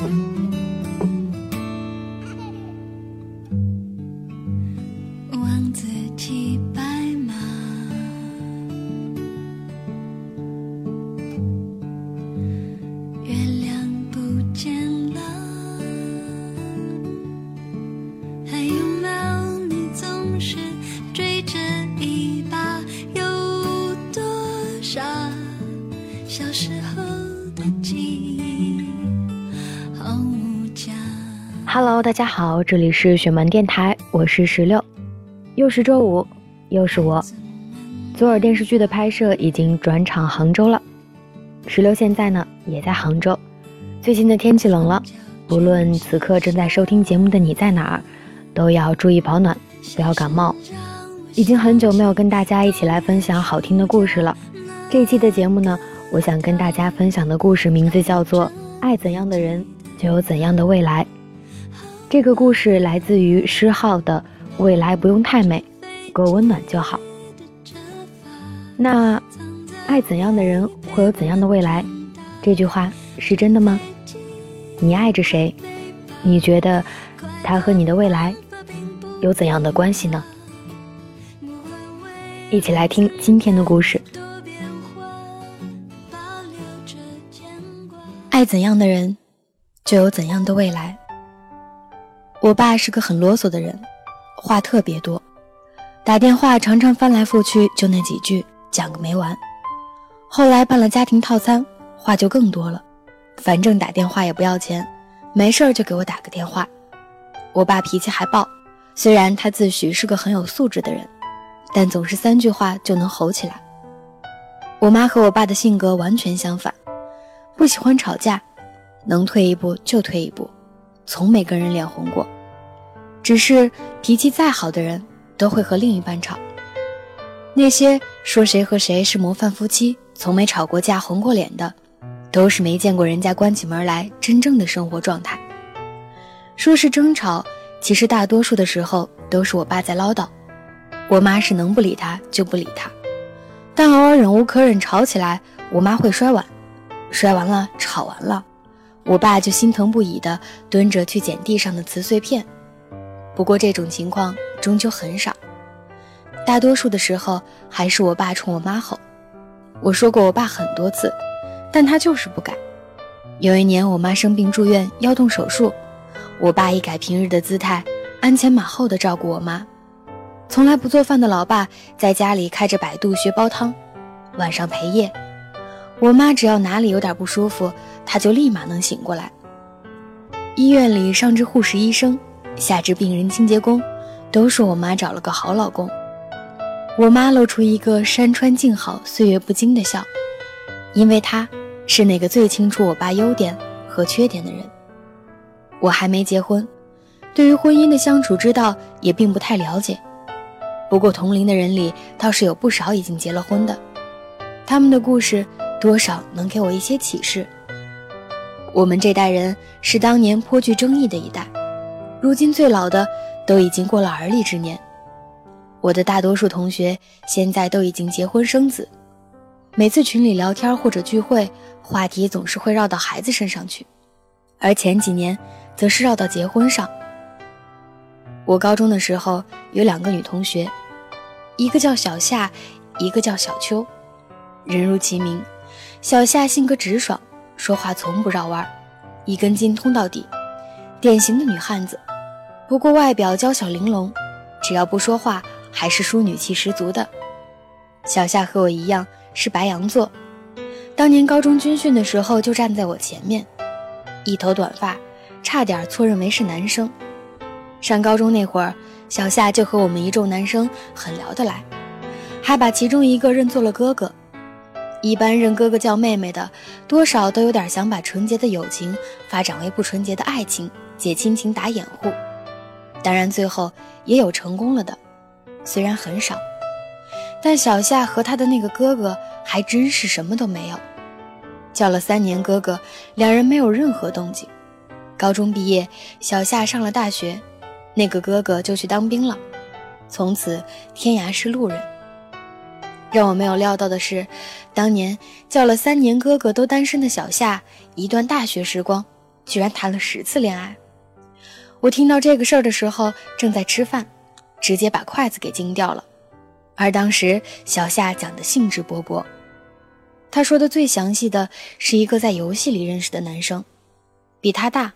望大家好，这里是雪蛮电台，我是石榴，又是周五，又是我。左耳电视剧的拍摄已经转场杭州了，石榴现在呢也在杭州。最近的天气冷了，不论此刻正在收听节目的你在哪儿，都要注意保暖，不要感冒。已经很久没有跟大家一起来分享好听的故事了。这一期的节目呢，我想跟大家分享的故事名字叫做《爱怎样的人，就有怎样的未来》。这个故事来自于诗浩的《未来不用太美，够温暖就好》。那爱怎样的人会有怎样的未来？这句话是真的吗？你爱着谁？你觉得他和你的未来有怎样的关系呢？一起来听今天的故事。爱怎样的人，就有怎样的未来。我爸是个很啰嗦的人，话特别多，打电话常常翻来覆去就那几句，讲个没完。后来办了家庭套餐，话就更多了，反正打电话也不要钱，没事儿就给我打个电话。我爸脾气还暴，虽然他自诩是个很有素质的人，但总是三句话就能吼起来。我妈和我爸的性格完全相反，不喜欢吵架，能退一步就退一步。从没跟人脸红过，只是脾气再好的人都会和另一半吵。那些说谁和谁是模范夫妻，从没吵过架、红过脸的，都是没见过人家关起门来真正的生活状态。说是争吵，其实大多数的时候都是我爸在唠叨，我妈是能不理他就不理他。但偶尔忍无可忍吵起来，我妈会摔碗，摔完了吵完了。我爸就心疼不已地蹲着去捡地上的瓷碎片，不过这种情况终究很少，大多数的时候还是我爸冲我妈吼。我说过我爸很多次，但他就是不改。有一年我妈生病住院要动手术，我爸一改平日的姿态，鞍前马后地照顾我妈。从来不做饭的老爸在家里开着百度学煲汤，晚上陪夜。我妈只要哪里有点不舒服，他就立马能醒过来。医院里上至护士、医生，下至病人、清洁工，都说我妈找了个好老公。我妈露出一个山川静好、岁月不惊的笑，因为她是那个最清楚我爸优点和缺点的人。我还没结婚，对于婚姻的相处之道也并不太了解。不过同龄的人里倒是有不少已经结了婚的，他们的故事多少能给我一些启示。我们这代人是当年颇具争议的一代，如今最老的都已经过了而立之年。我的大多数同学现在都已经结婚生子，每次群里聊天或者聚会，话题总是会绕到孩子身上去，而前几年则是绕到结婚上。我高中的时候有两个女同学，一个叫小夏，一个叫小秋，人如其名，小夏性格直爽。说话从不绕弯，一根筋通到底，典型的女汉子。不过外表娇小玲珑，只要不说话，还是淑女气十足的。小夏和我一样是白羊座，当年高中军训的时候就站在我前面，一头短发，差点错认为是男生。上高中那会儿，小夏就和我们一众男生很聊得来，还把其中一个认作了哥哥。一般认哥哥叫妹妹的，多少都有点想把纯洁的友情发展为不纯洁的爱情，借亲情打掩护。当然，最后也有成功了的，虽然很少。但小夏和他的那个哥哥还真是什么都没有，叫了三年哥哥，两人没有任何动静。高中毕业，小夏上了大学，那个哥哥就去当兵了，从此天涯是路人。让我没有料到的是，当年叫了三年哥哥都单身的小夏，一段大学时光居然谈了十次恋爱。我听到这个事儿的时候正在吃饭，直接把筷子给惊掉了。而当时小夏讲的兴致勃勃，他说的最详细的是一个在游戏里认识的男生，比他大。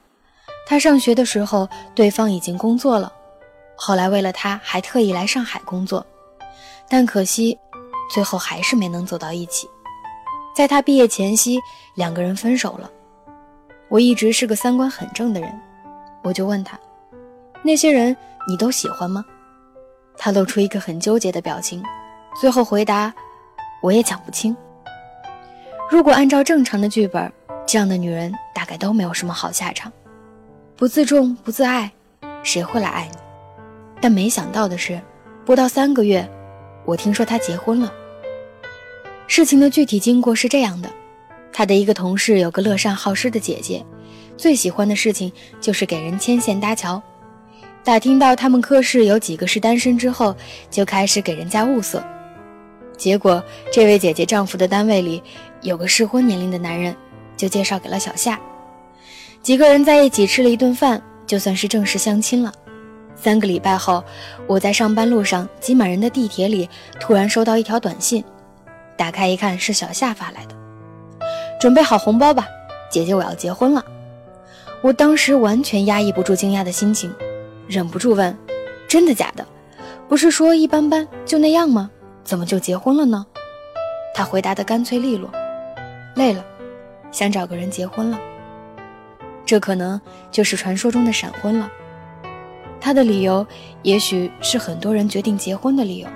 他上学的时候，对方已经工作了，后来为了他还特意来上海工作，但可惜，最后还是没能走到一起。在他毕业前夕，两个人分手了。我一直是个三观很正的人，我就问他：“那些人你都喜欢吗？”他露出一个很纠结的表情，最后回答：“我也讲不清。”如果按照正常的剧本，这样的女人大概都没有什么好下场。不自重、不自爱，谁会来爱你？但没想到的是，不到三个月，我听说他结婚了。事情的具体经过是这样的：他的一个同事有个乐善好施的姐姐，最喜欢的事情就是给人牵线搭桥。打听到他们科室有几个是单身之后，就开始给人家物色。结果，这位姐姐丈夫的单位里有个适婚年龄的男人，就介绍给了小夏。几个人在一起吃了一顿饭，就算是正式相亲了。三个礼拜后，我在上班路上挤满人的地铁里，突然收到一条短信，打开一看是小夏发来的：“准备好红包吧，姐姐我要结婚了。”我当时完全压抑不住惊讶的心情，忍不住问：“真的假的？不是说一般般就那样吗？怎么就结婚了呢？”他回答的干脆利落：“累了，想找个人结婚了。”这可能就是传说中的闪婚了。他的理由也许是很多人决定结婚的理由。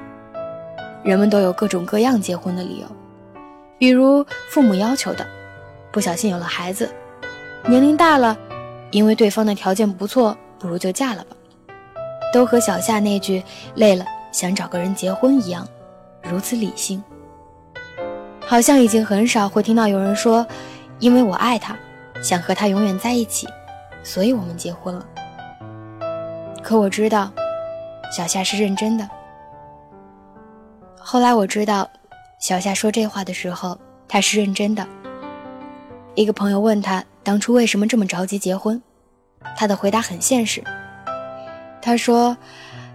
人们都有各种各样结婚的理由，比如父母要求的，不小心有了孩子，年龄大了，因为对方的条件不错，不如就嫁了吧。都和小夏那句“累了想找个人结婚”一样，如此理性。好像已经很少会听到有人说：“因为我爱他。”想和他永远在一起，所以我们结婚了。可我知道，小夏是认真的。后来我知道，小夏说这话的时候，他是认真的。一个朋友问他当初为什么这么着急结婚，他的回答很现实。他说：“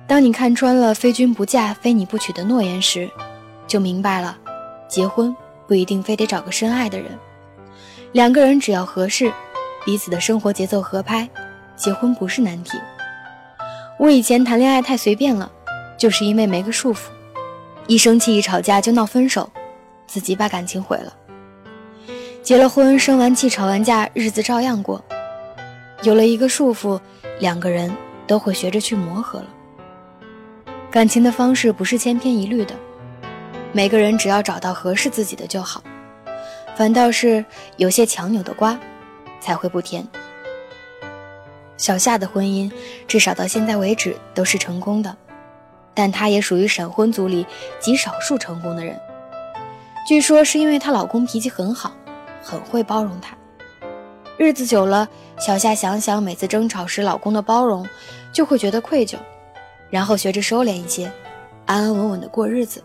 当你看穿了‘非君不嫁，非你不娶’的诺言时，就明白了，结婚不一定非得找个深爱的人。”两个人只要合适，彼此的生活节奏合拍，结婚不是难题。我以前谈恋爱太随便了，就是因为没个束缚，一生气一吵架就闹分手，自己把感情毁了。结了婚，生完气吵完架，日子照样过。有了一个束缚，两个人都会学着去磨合了。感情的方式不是千篇一律的，每个人只要找到合适自己的就好。反倒是有些强扭的瓜，才会不甜。小夏的婚姻至少到现在为止都是成功的，但她也属于闪婚族里极少数成功的人。据说是因为她老公脾气很好，很会包容她。日子久了，小夏想想每次争吵时老公的包容，就会觉得愧疚，然后学着收敛一些，安安稳稳的过日子。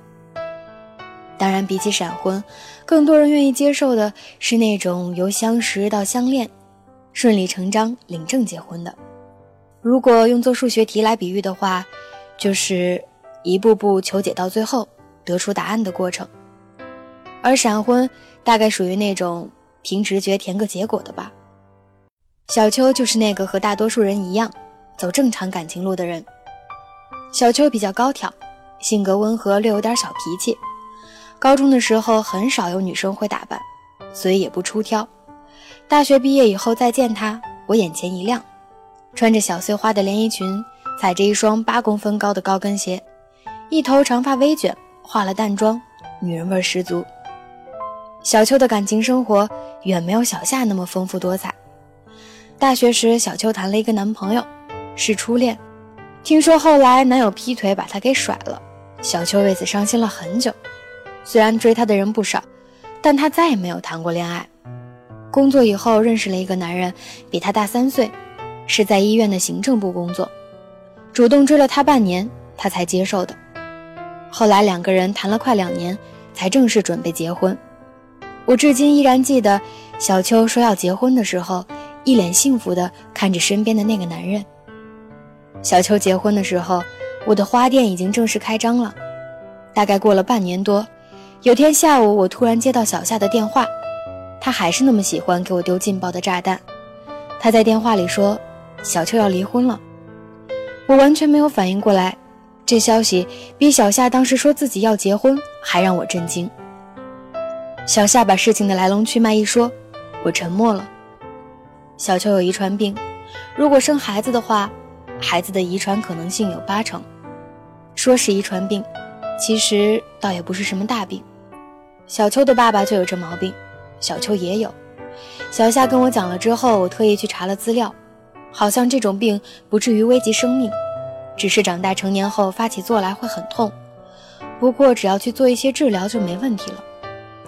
当然，比起闪婚，更多人愿意接受的是那种由相识到相恋，顺理成章领证结婚的。如果用做数学题来比喻的话，就是一步步求解到最后得出答案的过程。而闪婚大概属于那种凭直觉填个结果的吧。小秋就是那个和大多数人一样走正常感情路的人。小秋比较高挑，性格温和，略有点小脾气。高中的时候很少有女生会打扮，所以也不出挑。大学毕业以后再见她，我眼前一亮，穿着小碎花的连衣裙，踩着一双八公分高的高跟鞋，一头长发微卷，化了淡妆，女人味十足。小秋的感情生活远没有小夏那么丰富多彩。大学时，小秋谈了一个男朋友，是初恋，听说后来男友劈腿把她给甩了，小秋为此伤心了很久。虽然追她的人不少，但她再也没有谈过恋爱。工作以后认识了一个男人，比她大三岁，是在医院的行政部工作，主动追了她半年，她才接受的。后来两个人谈了快两年，才正式准备结婚。我至今依然记得，小秋说要结婚的时候，一脸幸福地看着身边的那个男人。小秋结婚的时候，我的花店已经正式开张了。大概过了半年多，有天下午，我突然接到小夏的电话，他还是那么喜欢给我丢劲爆的炸弹。他在电话里说，小秋要离婚了。我完全没有反应过来，这消息比小夏当时说自己要结婚还让我震惊。小夏把事情的来龙去脉一说，我沉默了。小秋有遗传病，如果生孩子的话。孩子的遗传可能性有八成，说是遗传病，其实倒也不是什么大病。小秋的爸爸就有这毛病，小秋也有。小夏跟我讲了之后，我特意去查了资料，好像这种病不至于危及生命，只是长大成年后发起作来会很痛。不过只要去做一些治疗就没问题了。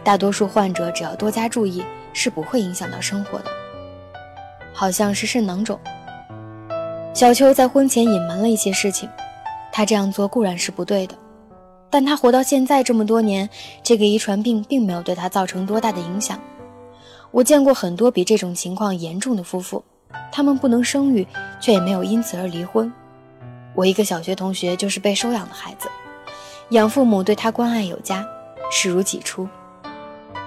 大多数患者只要多加注意，是不会影响到生活的。好像是肾囊肿。小秋在婚前隐瞒了一些事情，他这样做固然是不对的，但他活到现在这么多年，这个遗传病并没有对他造成多大的影响。我见过很多比这种情况严重的夫妇，他们不能生育，却也没有因此而离婚。我一个小学同学就是被收养的孩子，养父母对他关爱有加，视如己出。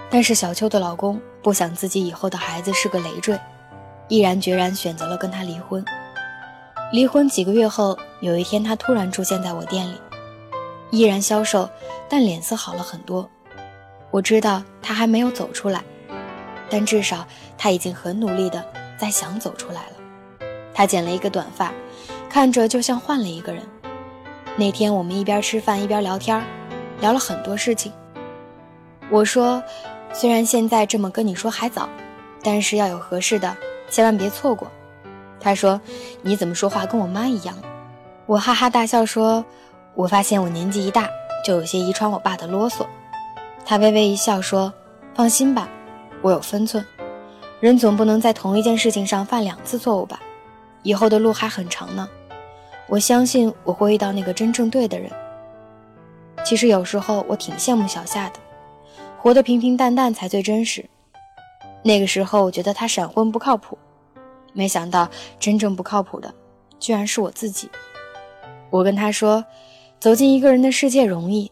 但是小秋的老公不想自己以后的孩子是个累赘，毅然决然选择了跟他离婚。离婚几个月后，有一天他突然出现在我店里，依然消瘦，但脸色好了很多。我知道他还没有走出来，但至少他已经很努力的在想走出来了。他剪了一个短发，看着就像换了一个人。那天我们一边吃饭一边聊天，聊了很多事情。我说，虽然现在这么跟你说还早，但是要有合适的，千万别错过。他说：“你怎么说话跟我妈一样？”我哈哈大笑说：“我发现我年纪一大，就有些遗传我爸的啰嗦。”他微微一笑说：“放心吧，我有分寸。人总不能在同一件事情上犯两次错误吧？以后的路还很长呢。我相信我会遇到那个真正对的人。其实有时候我挺羡慕小夏的，活得平平淡淡才最真实。那个时候我觉得他闪婚不靠谱。”没想到真正不靠谱的，居然是我自己。我跟他说，走进一个人的世界容易，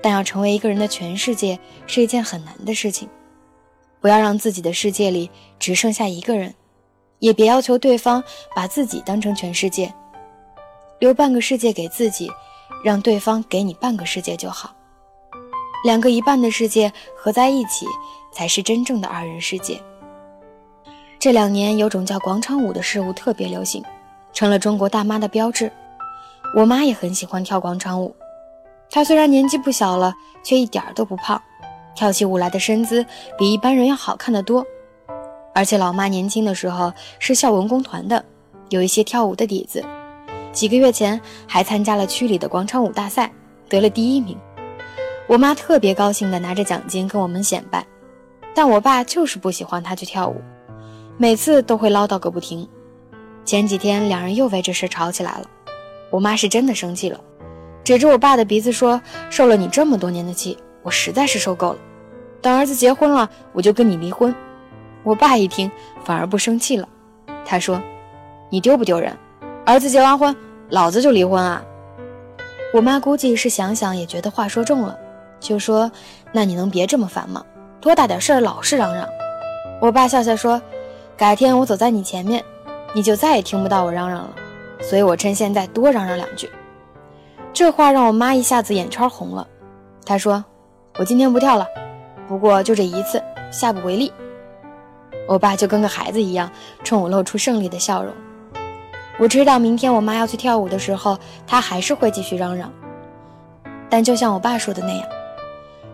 但要成为一个人的全世界是一件很难的事情。不要让自己的世界里只剩下一个人，也别要求对方把自己当成全世界。留半个世界给自己，让对方给你半个世界就好。两个一半的世界合在一起，才是真正的二人世界。这两年有种叫广场舞的事物特别流行，成了中国大妈的标志。我妈也很喜欢跳广场舞，她虽然年纪不小了，却一点儿都不胖，跳起舞来的身姿比一般人要好看得多。而且老妈年轻的时候是校文工团的，有一些跳舞的底子。几个月前还参加了区里的广场舞大赛，得了第一名。我妈特别高兴地拿着奖金跟我们显摆，但我爸就是不喜欢她去跳舞。每次都会唠叨个不停，前几天两人又为这事吵起来了。我妈是真的生气了，指着我爸的鼻子说：“受了你这么多年的气，我实在是受够了。等儿子结婚了，我就跟你离婚。”我爸一听反而不生气了，他说：“你丢不丢人？儿子结完婚，老子就离婚啊！”我妈估计是想想也觉得话说重了，就说：“那你能别这么烦吗？多大点事儿老是嚷嚷。”我爸笑笑说。改天我走在你前面，你就再也听不到我嚷嚷了。所以我趁现在多嚷嚷两句。这话让我妈一下子眼圈红了。她说：“我今天不跳了，不过就这一次，下不为例。”我爸就跟个孩子一样，冲我露出胜利的笑容。我知道明天我妈要去跳舞的时候，她还是会继续嚷嚷。但就像我爸说的那样，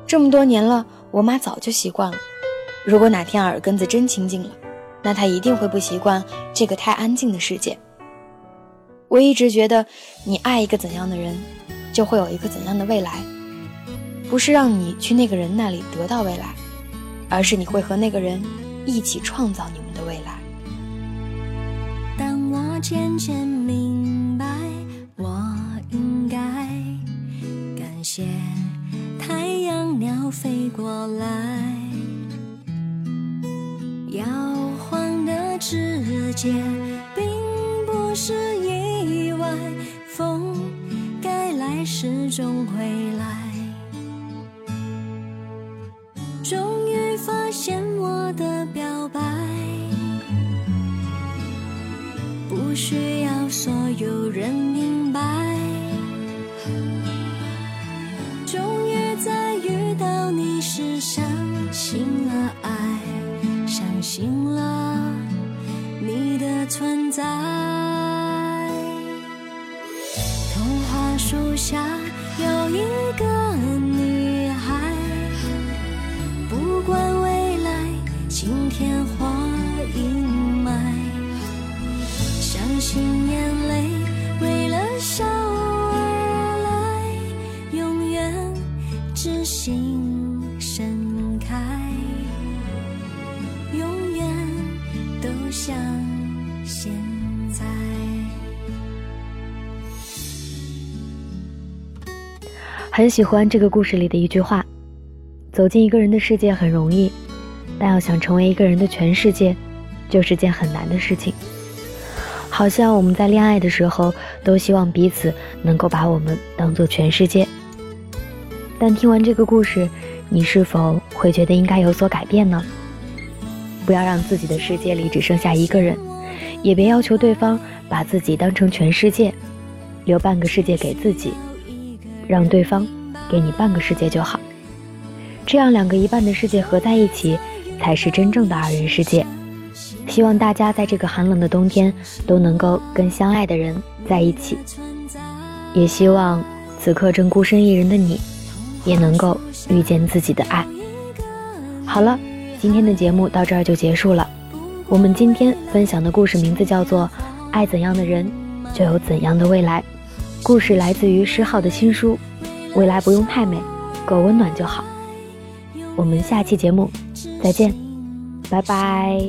这么多年了，我妈早就习惯了。如果哪天耳根子真清净了，那她一定会不习惯这个太安静的世界。我一直觉得，你爱一个怎样的人，就会有一个怎样的未来。不是让你去那个人那里得到未来，而是你会和那个人一起创造你们的未来。当我渐渐明白，我应该感谢太阳鸟飞过来。摇晃的指尖信了爱，相信了你的存在。童话树下有一个女孩，不管未来晴天或阴霾，相信眼泪为了笑而来，永远知心像现在。很喜欢这个故事里的一句话：“走进一个人的世界很容易，但要想成为一个人的全世界，就是件很难的事情。”好像我们在恋爱的时候，都希望彼此能够把我们当做全世界。但听完这个故事，你是否会觉得应该有所改变呢？不要让自己的世界里只剩下一个人，也别要求对方把自己当成全世界，留半个世界给自己。让对方给你半个世界就好，这样两个一半的世界合在一起，才是真正的二人世界。希望大家在这个寒冷的冬天都能够跟相爱的人在一起，也希望此刻正孤身一人的你，也能够遇见自己的爱。好了，今天的节目到这儿就结束了。我们今天分享的故事名字叫做《爱怎样的人，就有怎样的未来》。故事来自于诗浩的新书《未来不用太美，够温暖就好》。我们下期节目再见，拜拜。